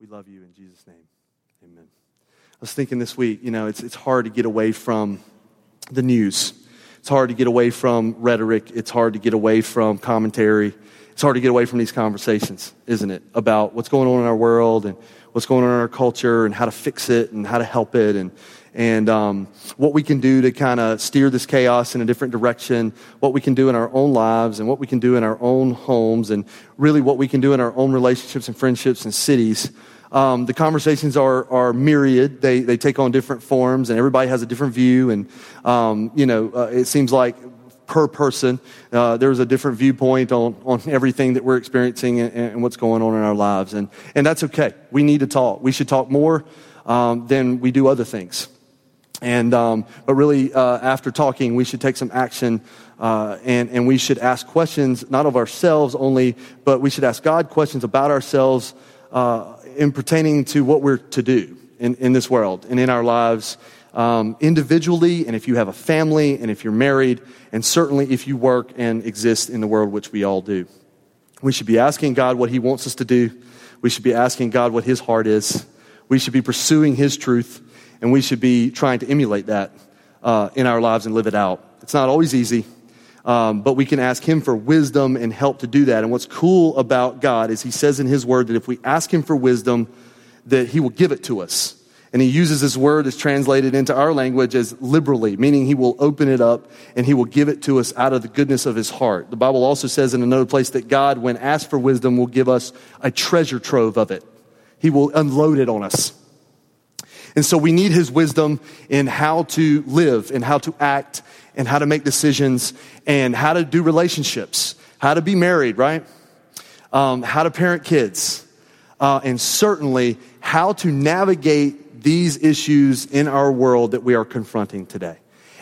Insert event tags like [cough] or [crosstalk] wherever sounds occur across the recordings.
We love you in Jesus' name. Amen. I was thinking this week, you know, it's, it's hard to get away from the news. It's hard to get away from rhetoric. It's hard to get away from commentary. It's hard to get away from these conversations, isn't it? About what's going on in our world and what's going on in our culture and how to fix it and how to help it and, and um, what we can do to kind of steer this chaos in a different direction, what we can do in our own lives and what we can do in our own homes, and really what we can do in our own relationships and friendships and cities. Um, the conversations are, are myriad. They, they take on different forms, and everybody has a different view. And, um, you know, uh, it seems like per person, uh, there's a different viewpoint on, on everything that we're experiencing and, and, what's going on in our lives. And, and that's okay. We need to talk. We should talk more um, than we do other things. And, um, but really, uh, after talking, we should take some action uh, and, and we should ask questions, not of ourselves only, but we should ask God questions about ourselves uh, in pertaining to what we're to do in, in this world and in our lives um, individually, and if you have a family, and if you're married, and certainly if you work and exist in the world, which we all do. We should be asking God what He wants us to do. We should be asking God what His heart is. We should be pursuing His truth, and we should be trying to emulate that uh, in our lives and live it out. It's not always easy, um, but we can ask Him for wisdom and help to do that. And what's cool about God is He says in His Word that if we ask Him for wisdom, that He will give it to us. And he uses this word as translated into our language as liberally, meaning he will open it up and he will give it to us out of the goodness of his heart. The Bible also says in another place that God, when asked for wisdom, will give us a treasure trove of it. He will unload it on us. And so we need his wisdom in how to live and how to act and how to make decisions and how to do relationships, how to be married, right? Um, how to parent kids, uh, and certainly how to navigate these issues in our world that we are confronting today.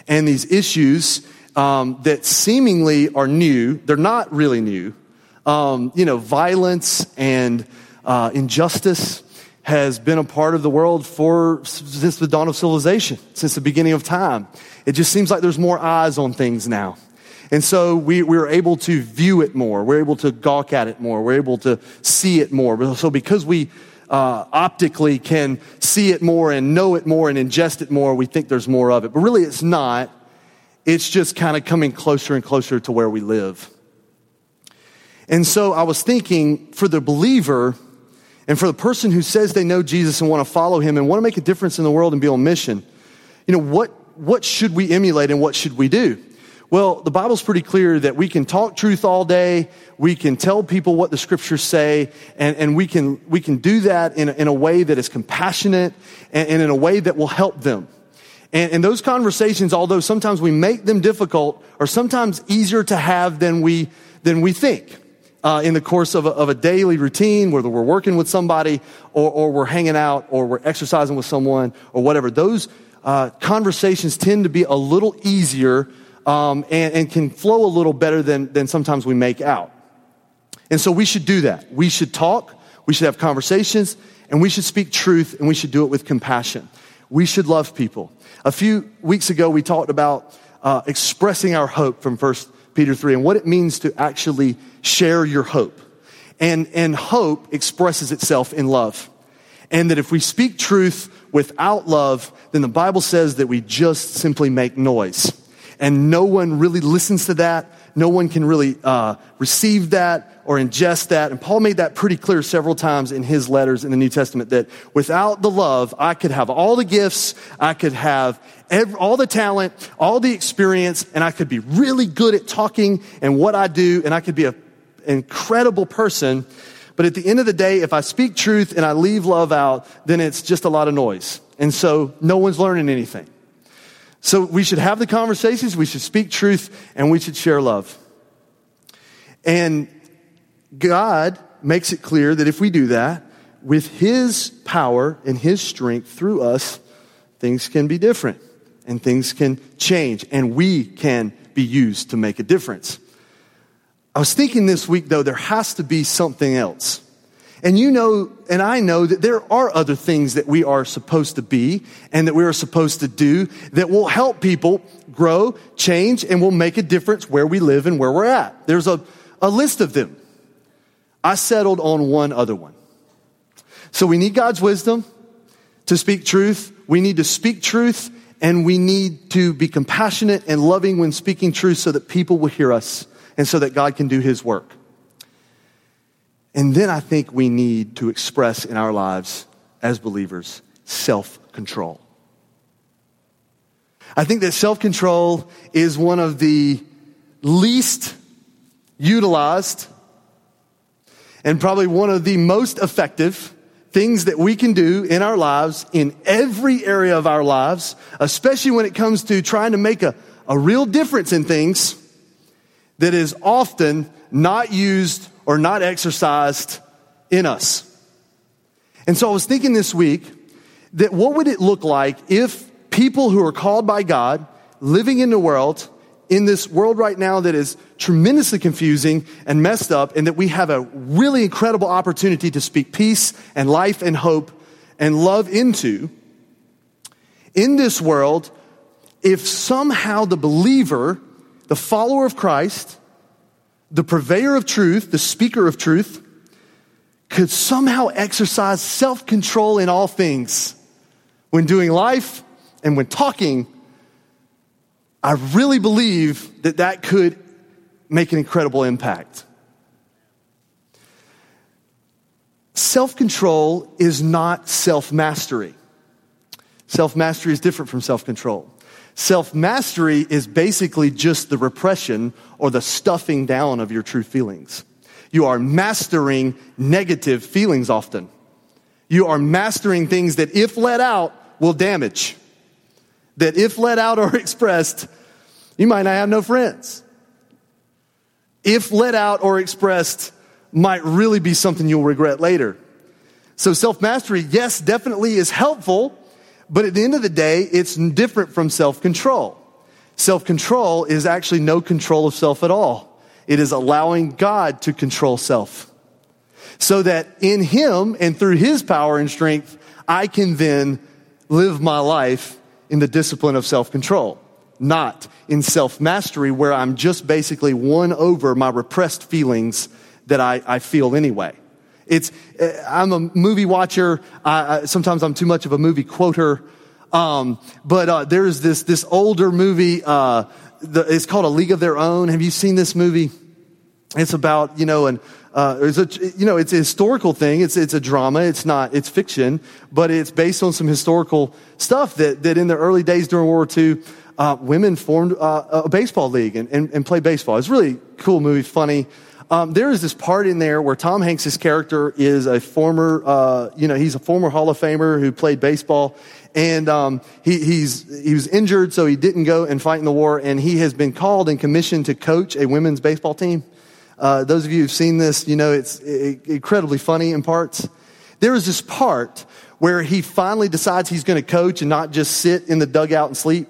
And these issues um, that seemingly are new, they're not really new. Um, you know, violence and uh, injustice has been a part of the world for since the dawn of civilization, since the beginning of time. It just seems like there's more eyes on things now. And so we, we're able to view it more. We're able to gawk at it more. We're able to see it more. So because we uh, optically can see it more and know it more and ingest it more, we think there's more of it. But really, it's not. It's just kind of coming closer and closer to where we live. And so I was thinking for the believer and for the person who says they know Jesus and want to follow him and want to make a difference in the world and be on mission, you know, what, what should we emulate and what should we do? Well, the Bible's pretty clear that we can talk truth all day, we can tell people what the scriptures say, and, and we, can, we can do that in a, in a way that is compassionate and, and in a way that will help them. And, and those conversations, although sometimes we make them difficult, are sometimes easier to have than we, than we think. Uh, in the course of a, of a, daily routine, whether we're working with somebody or, or, we're hanging out or we're exercising with someone or whatever, those uh, conversations tend to be a little easier um, and, and can flow a little better than, than sometimes we make out. And so we should do that. We should talk, we should have conversations, and we should speak truth, and we should do it with compassion. We should love people. A few weeks ago, we talked about uh, expressing our hope from 1 Peter 3 and what it means to actually share your hope. And, and hope expresses itself in love. And that if we speak truth without love, then the Bible says that we just simply make noise and no one really listens to that. No one can really uh, receive that or ingest that. And Paul made that pretty clear several times in his letters in the New Testament that without the love, I could have all the gifts, I could have every, all the talent, all the experience, and I could be really good at talking and what I do, and I could be an incredible person. But at the end of the day, if I speak truth and I leave love out, then it's just a lot of noise. And so no one's learning anything. So we should have the conversations, we should speak truth, and we should share love. And God makes it clear that if we do that, with His power and His strength through us, things can be different and things can change and we can be used to make a difference. I was thinking this week though, there has to be something else. And you know, and I know that there are other things that we are supposed to be and that we are supposed to do that will help people grow, change, and will make a difference where we live and where we're at. There's a, a list of them. I settled on one other one. So we need God's wisdom to speak truth. We need to speak truth and we need to be compassionate and loving when speaking truth so that people will hear us and so that God can do his work. And then I think we need to express in our lives as believers self control. I think that self control is one of the least utilized and probably one of the most effective things that we can do in our lives, in every area of our lives, especially when it comes to trying to make a, a real difference in things that is often not used or not exercised in us. And so I was thinking this week that what would it look like if people who are called by God, living in the world, in this world right now that is tremendously confusing and messed up, and that we have a really incredible opportunity to speak peace and life and hope and love into. In this world, if somehow the believer, the follower of Christ, the purveyor of truth, the speaker of truth, could somehow exercise self control in all things when doing life and when talking I really believe that that could make an incredible impact. Self control is not self mastery. Self mastery is different from self control. Self mastery is basically just the repression or the stuffing down of your true feelings. You are mastering negative feelings often. You are mastering things that, if let out, will damage that if let out or [laughs] expressed, you might not have no friends. If let out or expressed, might really be something you'll regret later. So self mastery, yes, definitely is helpful, but at the end of the day, it's different from self control. Self control is actually no control of self at all. It is allowing God to control self. So that in Him and through His power and strength, I can then live my life in the discipline of self control, not in self mastery, where I'm just basically won over my repressed feelings that I, I feel anyway. It's, uh, I'm a movie watcher. I, I, sometimes I'm too much of a movie quoter. Um, but uh, there's this, this older movie. Uh, the, it's called A League of Their Own. Have you seen this movie? It's about, you know, an, uh, it's a, you know, it's a historical thing. It's, it's a drama. It's not, it's fiction, but it's based on some historical stuff that, that in the early days during World War II, uh, women formed uh, a baseball league and, and, and, played baseball. It's really cool movie, funny. Um, there is this part in there where Tom Hanks' character is a former, uh, you know, he's a former Hall of Famer who played baseball, and um, he, he's he was injured, so he didn't go and fight in the war, and he has been called and commissioned to coach a women's baseball team. Uh, those of you who've seen this, you know it's incredibly funny in parts. There is this part where he finally decides he's going to coach and not just sit in the dugout and sleep.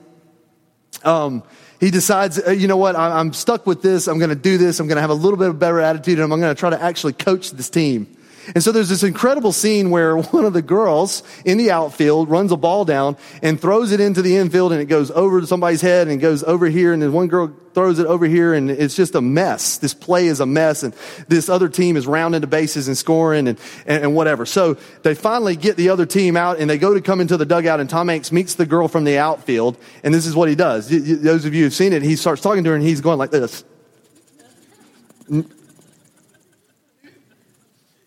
Um, he decides, uh, you know what, I'm stuck with this. I'm going to do this. I'm going to have a little bit of a better attitude and I'm going to try to actually coach this team. And so there's this incredible scene where [laughs] one of the girls in the outfield runs a ball down and throws it into the infield and it goes over somebody's head and goes over here and then one girl throws it over here and it's just a mess. This play is a mess and this other team is rounding the bases and scoring and, and, and whatever. So they finally get the other team out and they go to come into the dugout and Tom Hanks meets the girl from the outfield and this is what he does. Those of you who've seen it, he starts talking to her and he's going like this.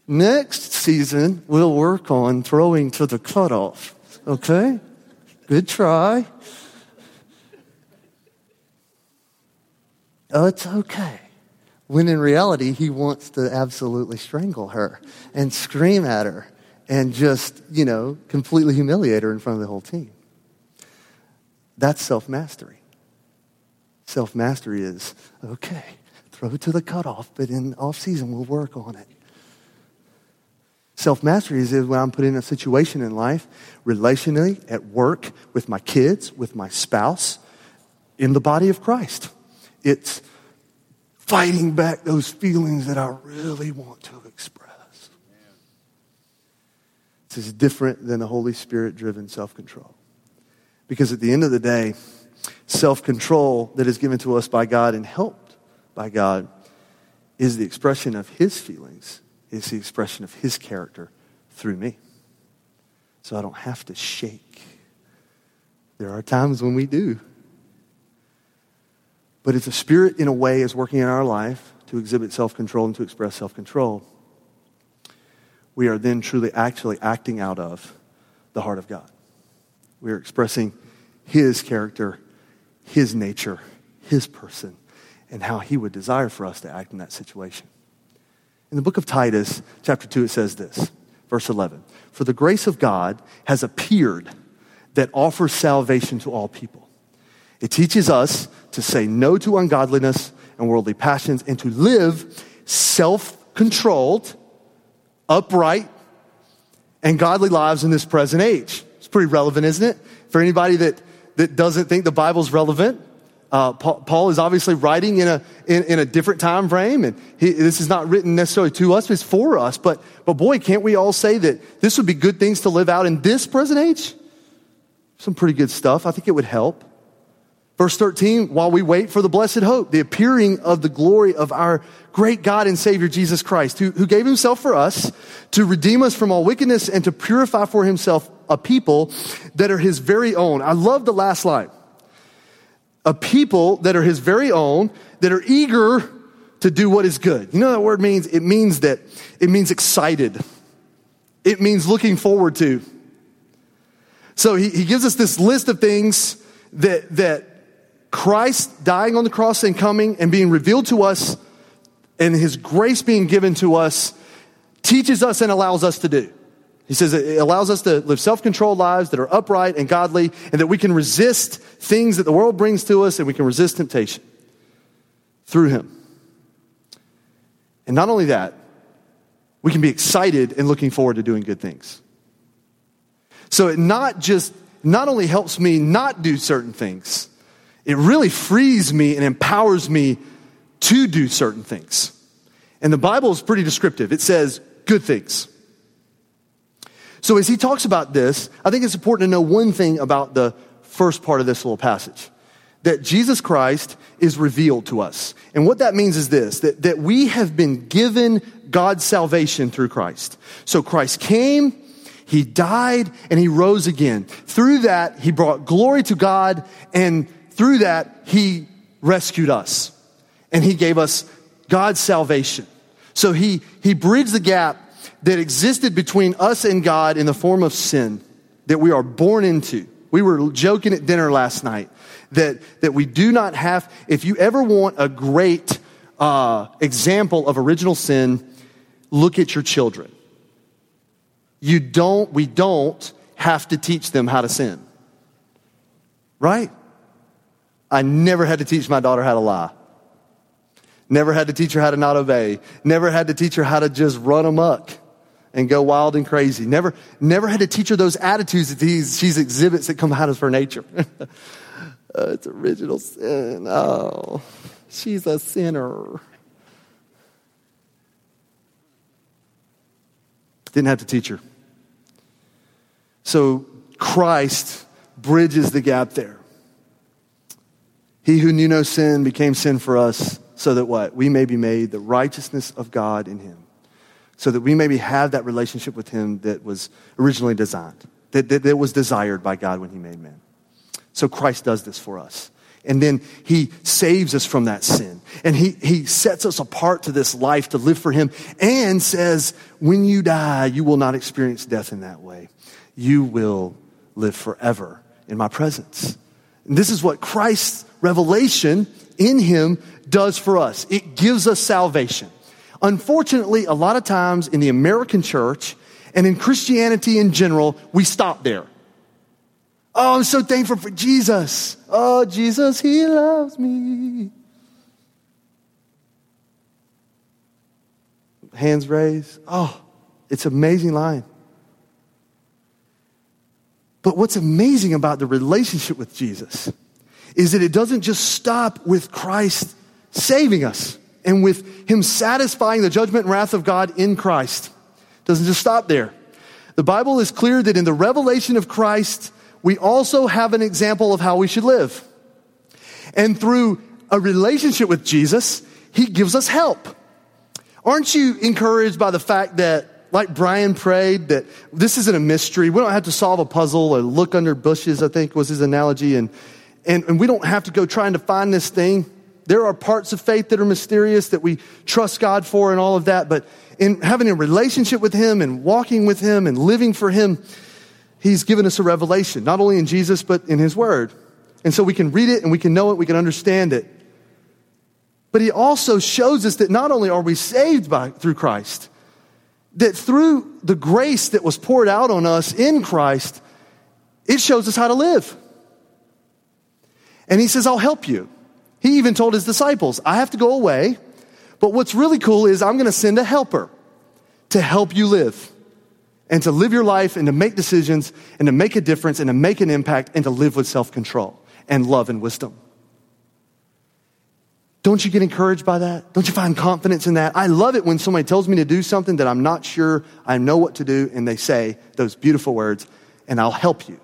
Next season, we'll work on throwing to the cutoff. Okay? Good try. Oh, it's okay. When in reality, he wants to absolutely strangle her and scream at her and just, you know, completely humiliate her in front of the whole team. That's self mastery. Self mastery is okay, throw to the cutoff, but in off season, we'll work on it. Self mastery is when I'm put in a situation in life, relationally, at work, with my kids, with my spouse, in the body of Christ. It's fighting back those feelings that I really want to express. This is different than the Holy Spirit driven self control. Because at the end of the day, self control that is given to us by God and helped by God is the expression of His feelings is the expression of his character through me. So I don't have to shake. There are times when we do. But if the Spirit, in a way, is working in our life to exhibit self control and to express self control, we are then truly actually acting out of the heart of God. We are expressing His character, His nature, His person, and how He would desire for us to act in that situation. In the book of Titus, chapter 2, it says this, verse 11 For the grace of God has appeared that offers salvation to all people. It teaches us to say no to ungodliness and worldly passions and to live self controlled, upright, and godly lives in this present age. It's pretty relevant, isn't it? For anybody that, that doesn't think the Bible's relevant, uh, Paul, Paul, is obviously writing in a, in, in a different time frame, and he, this is not written necessarily to us, it's for us. But, but boy, can't we all say that this would be good things to live out in this present age? Some pretty good stuff. I think it would help. Verse 13, while we wait for the blessed hope, the appearing of the glory of our great God and Savior Jesus Christ, who, who gave himself for us to redeem us from all wickedness and to purify for himself a people that are his very own. I love the last line. A people that are his very own, that are eager to do what is good. You know that word means? It means that, it means excited. It means looking forward to. So he, he gives us this list of things that, that Christ dying on the cross and coming and being revealed to us and his grace being given to us teaches us and allows us to do. He says it allows us to live self controlled lives that are upright and godly, and that we can resist things that the world brings to us, and we can resist temptation through Him. And not only that, we can be excited and looking forward to doing good things. So it not just, not only helps me not do certain things, it really frees me and empowers me to do certain things. And the Bible is pretty descriptive. It says good things. So as he talks about this, I think it's important to know one thing about the first part of this little passage. That Jesus Christ is revealed to us. And what that means is this, that, that we have been given God's salvation through Christ. So Christ came, He died, and He rose again. Through that, He brought glory to God and through that, he rescued us and he gave us God's salvation. So he, he bridged the gap that existed between us and God in the form of sin that we are born into. We were joking at dinner last night that, that we do not have, if you ever want a great uh, example of original sin, look at your children. You don't, we don't have to teach them how to sin. Right? I never had to teach my daughter how to lie. Never had to teach her how to not obey. Never had to teach her how to just run amok and go wild and crazy. Never, never had to teach her those attitudes that these, she's exhibits that come out of her nature. [laughs] uh, it's original sin. Oh, she's a sinner. Didn't have to teach her. So Christ bridges the gap there. He who knew no sin became sin for us so that what? We may be made the righteousness of God in him. So that we maybe have that relationship with him that was originally designed, that, that, that was desired by God when he made man. So Christ does this for us. And then he saves us from that sin. And he, he sets us apart to this life to live for him and says, when you die, you will not experience death in that way. You will live forever in my presence. And this is what Christ's revelation in Him does for us. It gives us salvation. Unfortunately, a lot of times in the American church and in Christianity in general, we stop there. Oh, I'm so thankful for Jesus. Oh, Jesus, He loves me. Hands raised. Oh, it's amazing line. But what's amazing about the relationship with Jesus is that it doesn't just stop with Christ saving us and with Him satisfying the judgment and wrath of God in Christ. Doesn't just stop there. The Bible is clear that in the revelation of Christ, we also have an example of how we should live. And through a relationship with Jesus, He gives us help. Aren't you encouraged by the fact that like Brian prayed, that this isn't a mystery. We don't have to solve a puzzle or look under bushes, I think was his analogy. And, and, and we don't have to go trying to find this thing. There are parts of faith that are mysterious that we trust God for and all of that. But in having a relationship with Him and walking with Him and living for Him, He's given us a revelation, not only in Jesus, but in His Word. And so we can read it and we can know it, we can understand it. But He also shows us that not only are we saved by, through Christ, that through the grace that was poured out on us in Christ, it shows us how to live. And He says, I'll help you. He even told His disciples, I have to go away, but what's really cool is I'm going to send a helper to help you live and to live your life and to make decisions and to make a difference and to make an impact and to live with self control and love and wisdom. Don't you get encouraged by that? Don't you find confidence in that? I love it when somebody tells me to do something that I'm not sure I know what to do and they say those beautiful words, and I'll help you.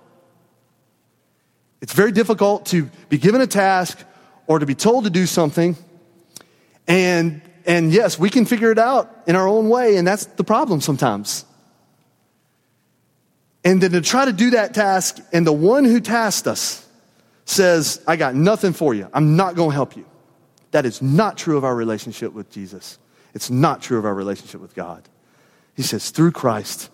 It's very difficult to be given a task or to be told to do something and and yes, we can figure it out in our own way, and that's the problem sometimes. And then to try to do that task, and the one who tasked us says, I got nothing for you. I'm not going to help you. That is not true of our relationship with Jesus. It's not true of our relationship with God. He says, through Christ,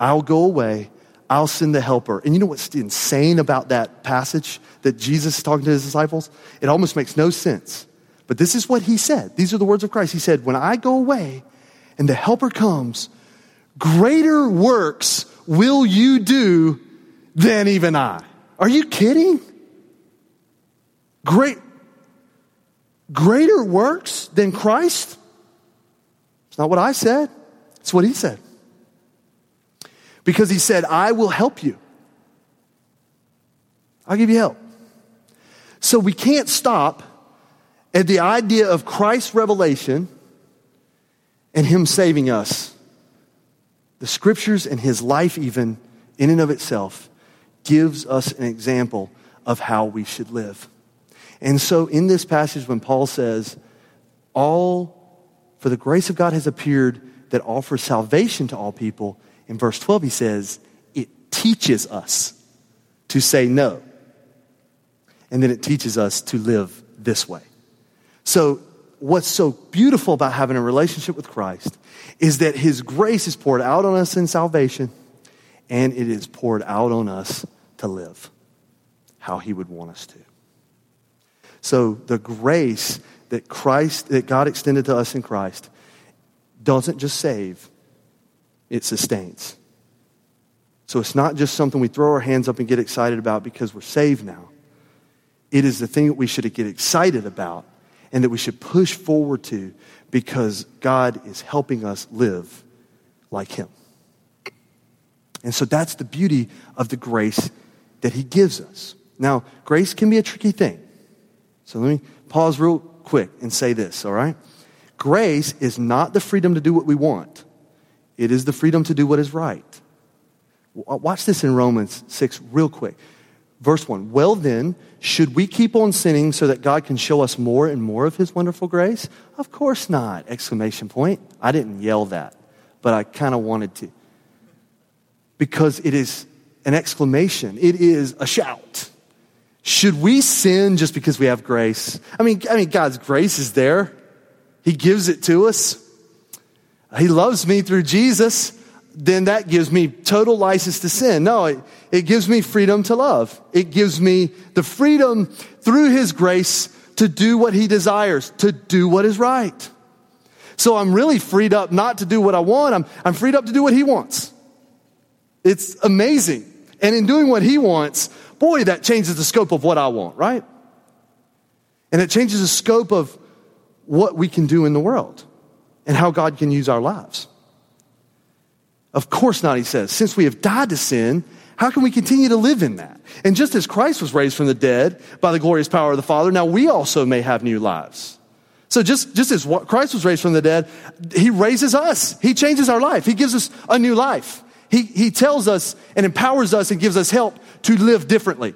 I'll go away, I'll send the helper. And you know what's insane about that passage that Jesus is talking to his disciples? It almost makes no sense. But this is what he said. These are the words of Christ. He said, When I go away and the helper comes, greater works will you do than even I. Are you kidding? Great, greater works than Christ? It's not what I said, it's what he said. Because he said, I will help you. I'll give you help. So we can't stop at the idea of Christ's revelation and him saving us. The scriptures and his life, even in and of itself, gives us an example of how we should live. And so, in this passage, when Paul says, All for the grace of God has appeared that offers salvation to all people, in verse 12, he says, It teaches us to say no. And then it teaches us to live this way. So, what's so beautiful about having a relationship with Christ is that His grace is poured out on us in salvation, and it is poured out on us to live how He would want us to. So, the grace that Christ, that God extended to us in Christ, doesn't just save, it sustains. So, it's not just something we throw our hands up and get excited about because we're saved now. It is the thing that we should get excited about and that we should push forward to because God is helping us live like Him. And so that's the beauty of the grace that He gives us. Now, grace can be a tricky thing. So let me pause real quick and say this, all right? Grace is not the freedom to do what we want, it is the freedom to do what is right. Watch this in Romans 6 real quick. Verse 1 Well, then, should we keep on sinning so that God can show us more and more of his wonderful grace? Of course not! Exclamation point. I didn't yell that, but I kind of wanted to. Because it is an exclamation, it is a shout. Should we sin just because we have grace? I mean, I mean God's grace is there. He gives it to us. He loves me through Jesus then that gives me total license to sin. No, it, it gives me freedom to love. It gives me the freedom through His grace to do what He desires, to do what is right. So I'm really freed up not to do what I want, I'm, I'm freed up to do what He wants. It's amazing. And in doing what He wants, boy, that changes the scope of what I want, right? And it changes the scope of what we can do in the world and how God can use our lives. Of course not, he says. Since we have died to sin, how can we continue to live in that? And just as Christ was raised from the dead by the glorious power of the Father, now we also may have new lives. So just, just as Christ was raised from the dead, he raises us. He changes our life. He gives us a new life. He, he tells us and empowers us and gives us help to live differently.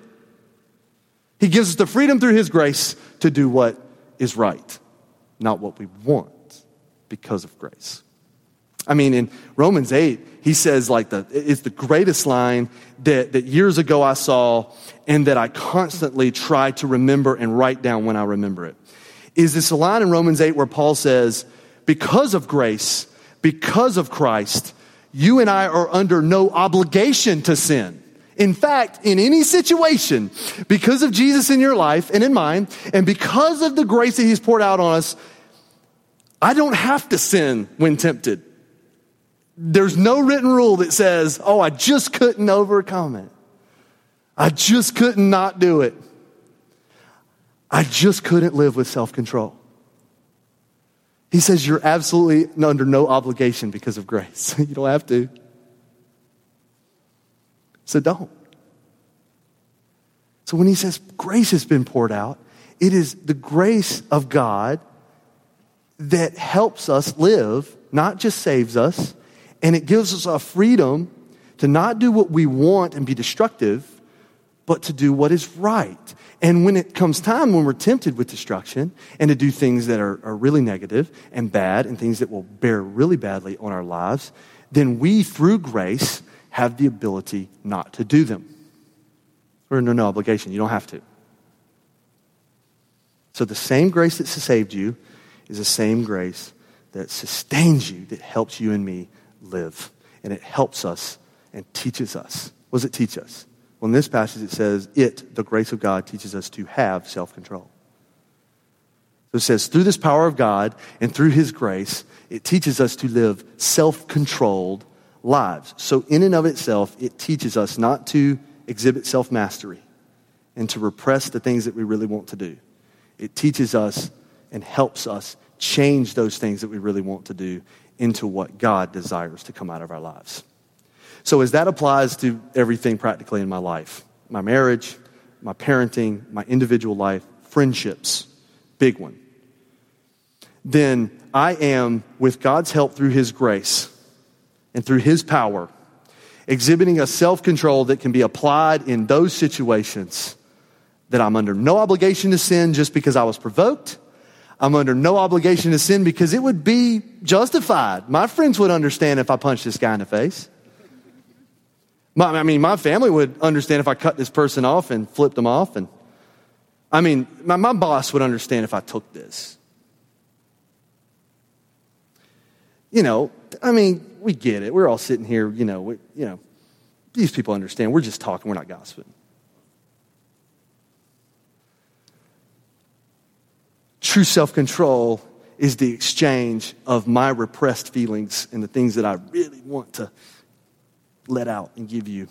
He gives us the freedom through his grace to do what is right, not what we want because of grace. I mean, in Romans 8, he says, like, the, it's the greatest line that, that years ago I saw and that I constantly try to remember and write down when I remember it. Is this a line in Romans 8 where Paul says, because of grace, because of Christ, you and I are under no obligation to sin. In fact, in any situation, because of Jesus in your life and in mine, and because of the grace that He's poured out on us, I don't have to sin when tempted. There's no written rule that says, oh, I just couldn't overcome it. I just couldn't not do it. I just couldn't live with self control. He says you're absolutely under no obligation because of grace. [laughs] you don't have to. So don't. So when he says grace has been poured out, it is the grace of God that helps us live, not just saves us, and it gives us a freedom to not do what we want and be destructive, but to do what is right. And when it comes time when we're tempted with destruction and to do things that are, are really negative and bad and things that will bear really badly on our lives, then we, through grace, have the ability not to do them. We're under no obligation. You don't have to. So the same grace that saved you is the same grace that sustains you, that helps you and me live. And it helps us and teaches us. What does it teach us? Well, in this passage, it says, it, the grace of God, teaches us to have self control. So it says, through this power of God and through His grace, it teaches us to live self controlled lives. So, in and of itself, it teaches us not to exhibit self mastery and to repress the things that we really want to do. It teaches us and helps us change those things that we really want to do into what God desires to come out of our lives. So, as that applies to everything practically in my life my marriage, my parenting, my individual life, friendships, big one then I am, with God's help through His grace and through His power, exhibiting a self control that can be applied in those situations that I'm under no obligation to sin just because I was provoked I'm under no obligation to sin because it would be justified. My friends would understand if I punched this guy in the face. My, I mean, my family would understand if I cut this person off and flipped them off. And I mean, my, my boss would understand if I took this. You know, I mean, we get it. We're all sitting here, you know, we, you know, these people understand. We're just talking, we're not gossiping. True self control is the exchange of my repressed feelings and the things that I really want to let out and give you.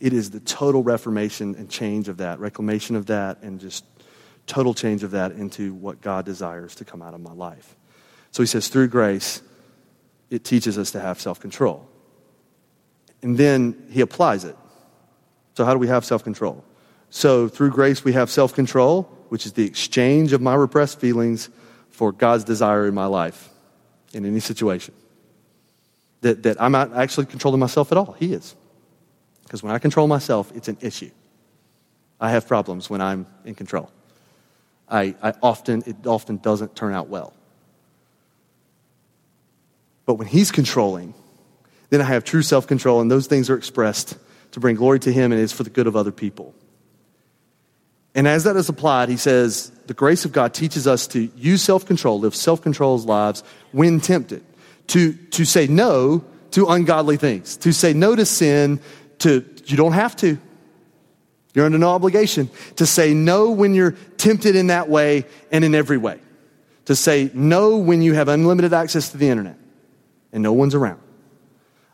It is the total reformation and change of that, reclamation of that, and just total change of that into what God desires to come out of my life. So he says, through grace, it teaches us to have self control. And then he applies it. So, how do we have self control? So, through grace, we have self control which is the exchange of my repressed feelings for God's desire in my life in any situation. That, that I'm not actually controlling myself at all. He is. Because when I control myself, it's an issue. I have problems when I'm in control. I, I often, it often doesn't turn out well. But when He's controlling, then I have true self control, and those things are expressed to bring glory to Him and it's for the good of other people. And as that is applied, he says, the grace of God teaches us to use self control, live self controlled lives when tempted, to, to say no to ungodly things, to say no to sin, to, you don't have to. You're under no obligation to say no when you're tempted in that way and in every way. To say no when you have unlimited access to the internet and no one's around.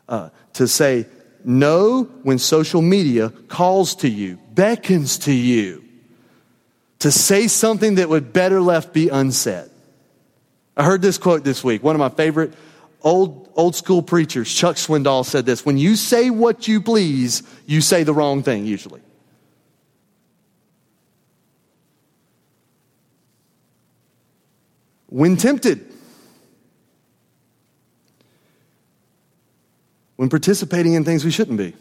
Uh, to say no when social media calls to you, beckons to you to say something that would better left be unsaid. I heard this quote this week. One of my favorite old, old school preachers, Chuck Swindoll, said this When you say what you please, you say the wrong thing, usually. When tempted, when participating in things we shouldn't be,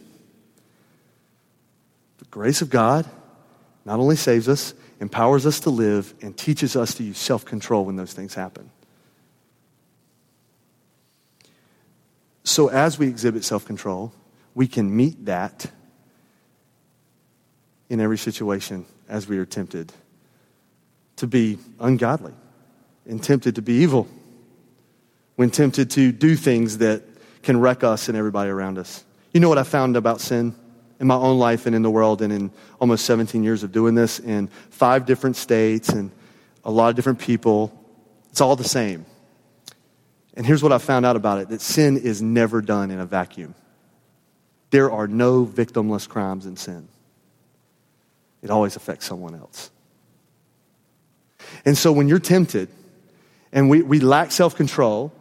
the grace of God not only saves us, empowers us to live, and teaches us to use self control when those things happen. So, as we exhibit self control, we can meet that in every situation as we are tempted to be ungodly and tempted to be evil, when tempted to do things that can wreck us and everybody around us. You know what I found about sin in my own life and in the world, and in almost 17 years of doing this in five different states and a lot of different people? It's all the same. And here's what I found out about it that sin is never done in a vacuum. There are no victimless crimes in sin, it always affects someone else. And so when you're tempted and we, we lack self control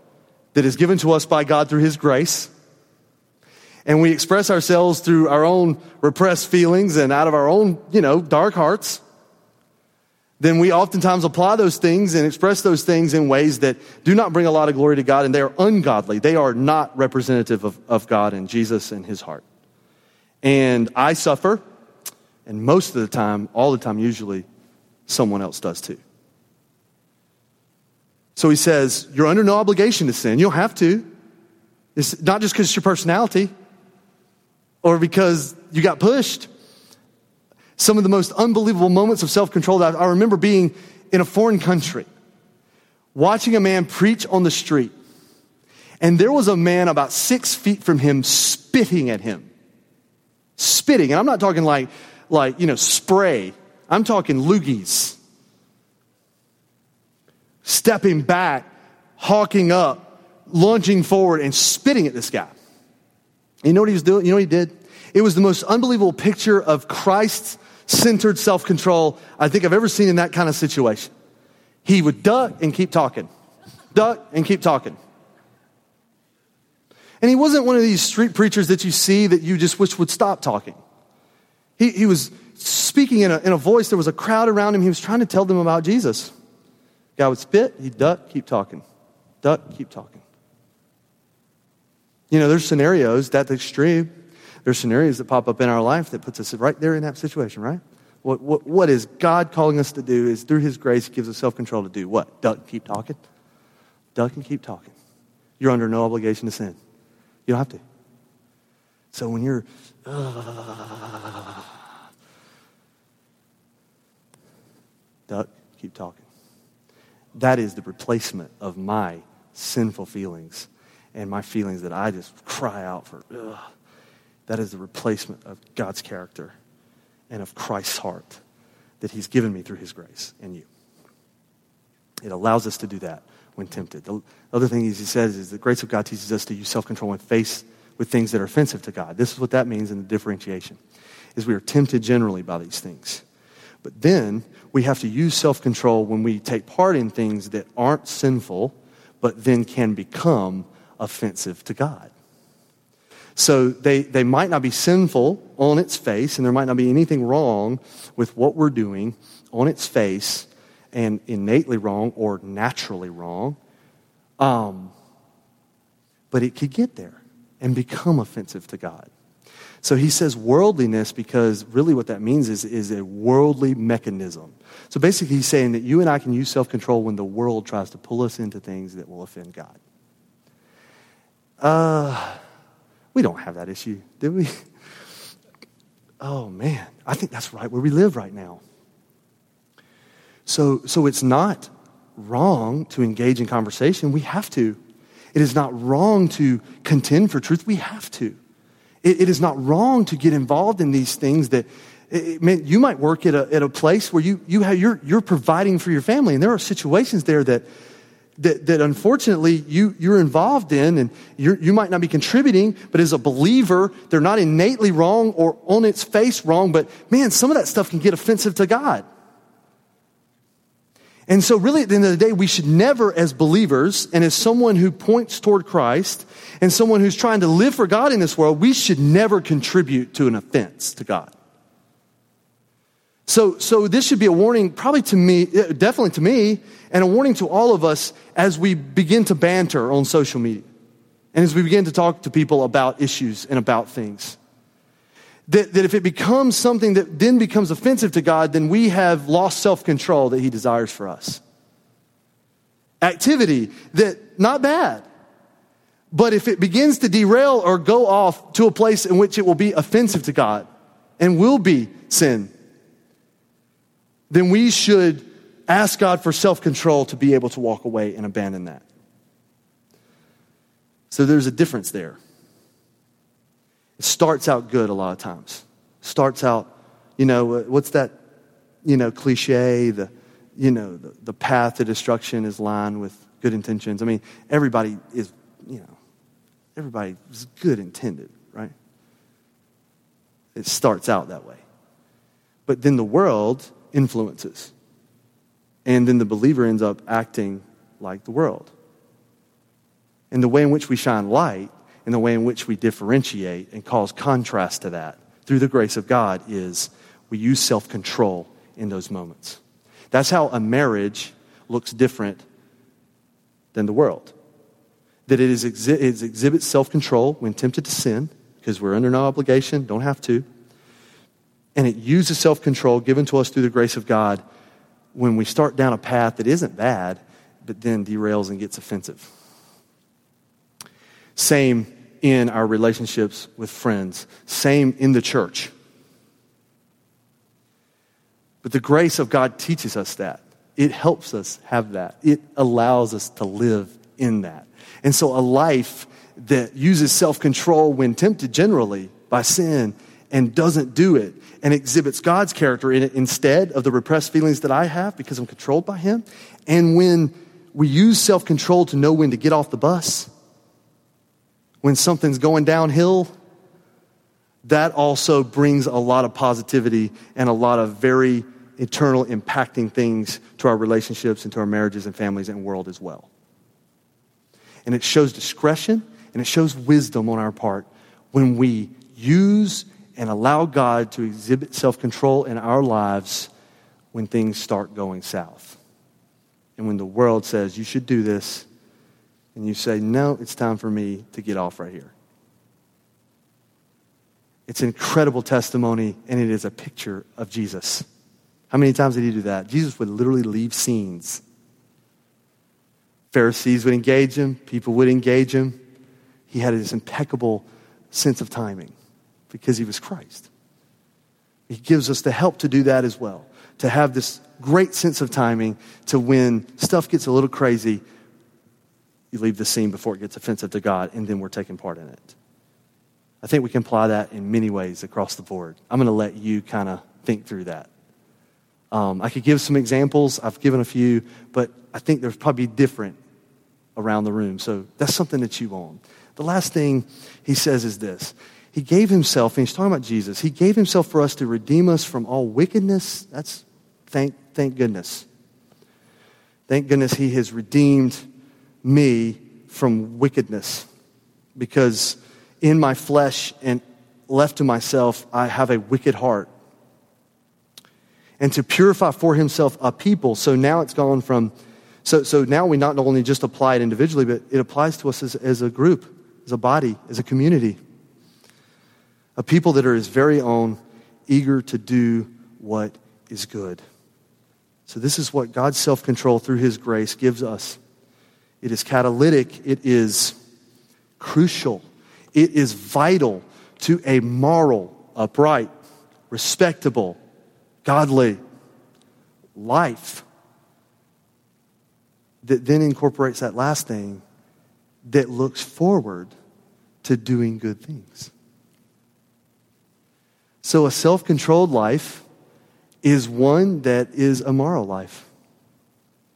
that is given to us by God through His grace, and we express ourselves through our own repressed feelings and out of our own, you know, dark hearts, then we oftentimes apply those things and express those things in ways that do not bring a lot of glory to God and they are ungodly. They are not representative of, of God and Jesus and His heart. And I suffer, and most of the time, all the time, usually, someone else does too. So he says, You're under no obligation to sin. You don't have to. It's not just because it's your personality or because you got pushed. Some of the most unbelievable moments of self control that I remember being in a foreign country, watching a man preach on the street. And there was a man about six feet from him spitting at him. Spitting. And I'm not talking like, like you know, spray. I'm talking loogies stepping back, hawking up, lunging forward, and spitting at this guy. You know what he was doing? You know what he did? It was the most unbelievable picture of Christ centered self control I think I've ever seen in that kind of situation. He would duck and keep talking, duck and keep talking. And he wasn't one of these street preachers that you see that you just wish would stop talking. He, he was speaking in a, in a voice, there was a crowd around him. He was trying to tell them about Jesus. Guy would spit, he'd duck, keep talking. Duck, keep talking. You know, there's scenarios, that's extreme. There's scenarios that pop up in our life that puts us right there in that situation, right? What, what, what is God calling us to do is through His grace, gives us self control to do what? Duck, keep talking. Duck and keep talking. You're under no obligation to sin. You don't have to. So when you're, uh, duck, keep talking. That is the replacement of my sinful feelings and my feelings that I just cry out for. Ugh. That is the replacement of God's character and of Christ's heart that He's given me through His grace and you. It allows us to do that when tempted. The other thing He says is the grace of God teaches us to use self control when faced with things that are offensive to God. This is what that means in the differentiation, is we are tempted generally by these things. But then we have to use self control when we take part in things that aren't sinful, but then can become offensive to God. So they, they might not be sinful on its face, and there might not be anything wrong with what we're doing on its face, and innately wrong or naturally wrong. Um, but it could get there and become offensive to God. So he says worldliness because really what that means is, is a worldly mechanism. So basically, he's saying that you and I can use self control when the world tries to pull us into things that will offend God. Uh, we don't have that issue, do we? [laughs] Oh man, I think that's right where we live right now. So, so it's not wrong to engage in conversation. We have to. It is not wrong to contend for truth. We have to. It, it is not wrong to get involved in these things that it, it, you might work at a, at a place where you, you have, you're, you're providing for your family, and there are situations there that, that, that unfortunately you, you're involved in, and you you might not be contributing, but as a believer, they're not innately wrong or on its face wrong, but man, some of that stuff can get offensive to God. And so, really, at the end of the day, we should never, as believers and as someone who points toward Christ and someone who's trying to live for God in this world, we should never contribute to an offense to God. So, so this should be a warning, probably to me, eh, definitely to me, and a warning to all of us as we begin to banter on social media and as we begin to talk to people about issues and about things. That, that if it becomes something that then becomes offensive to God, then we have lost self control that He desires for us. Activity that, not bad, But if it begins to derail or go off to a place in which it will be offensive to God and will be sin, then we should ask God for self control to be able to walk away and abandon that. So there's a difference there. It starts out good a lot of times. Starts out, you know, what's that, you know, cliche? The, you know, the, the path to destruction is lined with good intentions. I mean, everybody is, you know, everybody is good intended, right? It starts out that way. But then the world influences. And then the believer ends up acting like the world. And the way in which we shine light and the way in which we differentiate and cause contrast to that through the grace of God is we use self control in those moments. That's how a marriage looks different than the world. That it, is exhi- it exhibits self control when tempted to sin, because we're under no obligation, don't have to. And it uses self control given to us through the grace of God when we start down a path that isn't bad, but then derails and gets offensive. Same in our relationships with friends, same in the church. But the grace of God teaches us that. It helps us have that. It allows us to live in that. And so a life that uses self control when tempted generally by sin and doesn't do it and exhibits God's character in it instead of the repressed feelings that I have because I'm controlled by Him. And when we use self control to know when to get off the bus, when something's going downhill, that also brings a lot of positivity and a lot of very eternal impacting things to our relationships and to our marriages and families and world as well. And it shows discretion and it shows wisdom on our part when we use and allow God to exhibit self control in our lives when things start going south. And when the world says, you should do this, and you say, No, it's time for me to get off right here. It's an incredible testimony, and it is a picture of Jesus. How many times did he do that? Jesus would literally leave scenes. Pharisees would engage him, people would engage him. He had this impeccable sense of timing because he was Christ. He gives us the help to do that as well, to have this great sense of timing to when stuff gets a little crazy, you leave the scene before it gets offensive to God, and then we're taking part in it. I think we can apply that in many ways across the board. I'm going to let you kind of think through that. Um, I could give some examples. I've given a few, but I think there's probably different around the room. So that's something that you own. The last thing he says is this He gave himself, and he's talking about Jesus, he gave himself for us to redeem us from all wickedness. That's thank, thank goodness. Thank goodness he has redeemed me from wickedness because in my flesh and left to myself, I have a wicked heart. And to purify for himself a people. So now it's gone from, so, so now we not only just apply it individually, but it applies to us as, as a group, as a body, as a community. A people that are his very own, eager to do what is good. So, this is what God's self control through his grace gives us. It is catalytic. It is crucial. It is vital to a moral, upright, respectable, godly life that then incorporates that last thing that looks forward to doing good things. So, a self controlled life is one that is a moral life,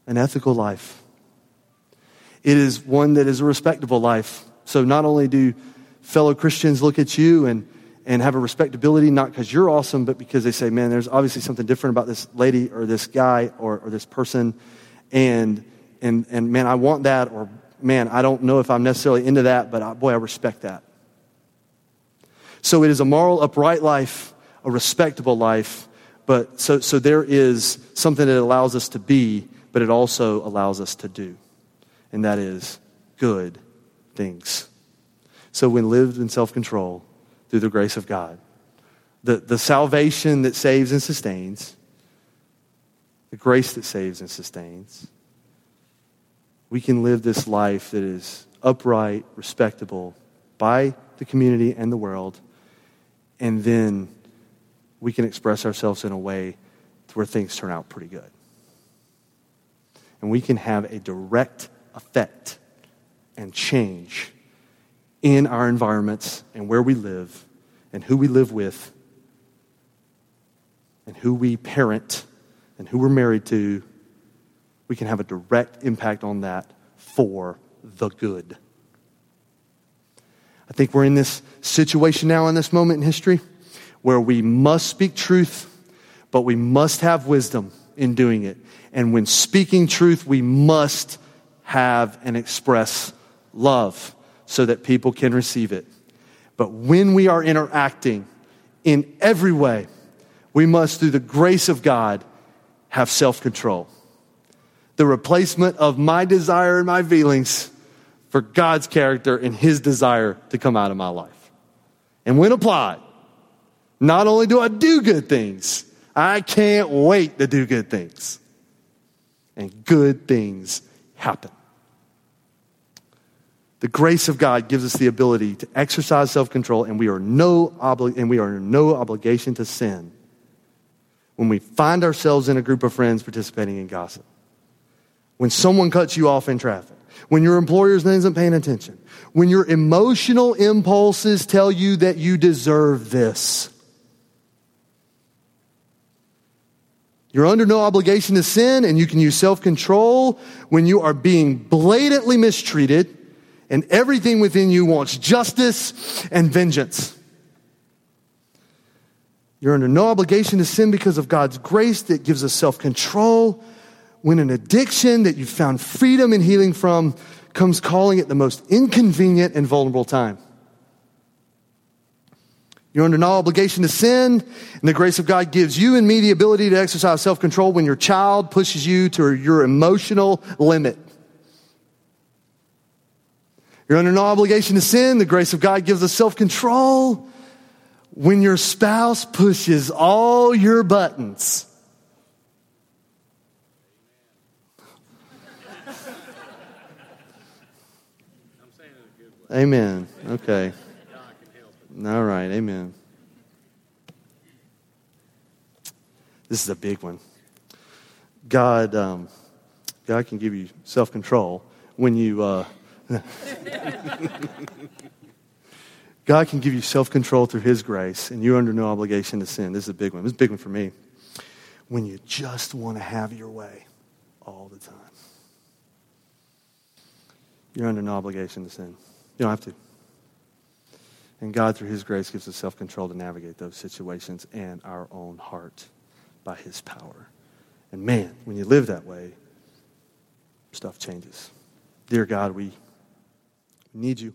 an ethical life it is one that is a respectable life. So not only do fellow Christians look at you and, and have a respectability, not because you're awesome, but because they say, man, there's obviously something different about this lady or this guy or, or this person. And, and, and man, I want that. Or man, I don't know if I'm necessarily into that, but I, boy, I respect that. So it is a moral, upright life, a respectable life. But so, so there is something that allows us to be, but it also allows us to do and that is good things. So, when lived in self control through the grace of God, the, the salvation that saves and sustains, the grace that saves and sustains, we can live this life that is upright, respectable by the community and the world, and then we can express ourselves in a way where things turn out pretty good. And we can have a direct effect and change in our environments and where we live and who we live with and who we parent and who we're married to. We can have a direct impact on that for the good. I think we're in this situation now in this moment in history where we must speak truth, but we must have wisdom in doing it. And when speaking truth, we must have and express love so that people can receive it. But when we are interacting in every way, we must, through the grace of God, have self control. The replacement of my desire and my feelings for God's character and His desire to come out of my life. And when applied, not only do I do good things, I can't wait to do good things. And good things happen. The grace of God gives us the ability to exercise self-control, and we are no obli- and we are no obligation to sin when we find ourselves in a group of friends participating in gossip. When someone cuts you off in traffic, when your employer isn't paying attention, when your emotional impulses tell you that you deserve this. You're under no obligation to sin, and you can use self control when you are being blatantly mistreated and everything within you wants justice and vengeance. You're under no obligation to sin because of God's grace that gives us self control. When an addiction that you've found freedom and healing from comes calling at the most inconvenient and vulnerable time. You're under no obligation to sin, and the grace of God gives you and me the ability to exercise self control when your child pushes you to your emotional limit. You're under no obligation to sin. The grace of God gives us self control when your spouse pushes all your buttons. Amen. Okay. All right. Amen. This is a big one. God, um, God can give you self control when you. Uh, [laughs] God can give you self control through His grace, and you're under no obligation to sin. This is a big one. This is a big one for me. When you just want to have your way all the time, you're under no obligation to sin. You don't have to. And God, through His grace, gives us self control to navigate those situations and our own heart by His power. And man, when you live that way, stuff changes. Dear God, we need you.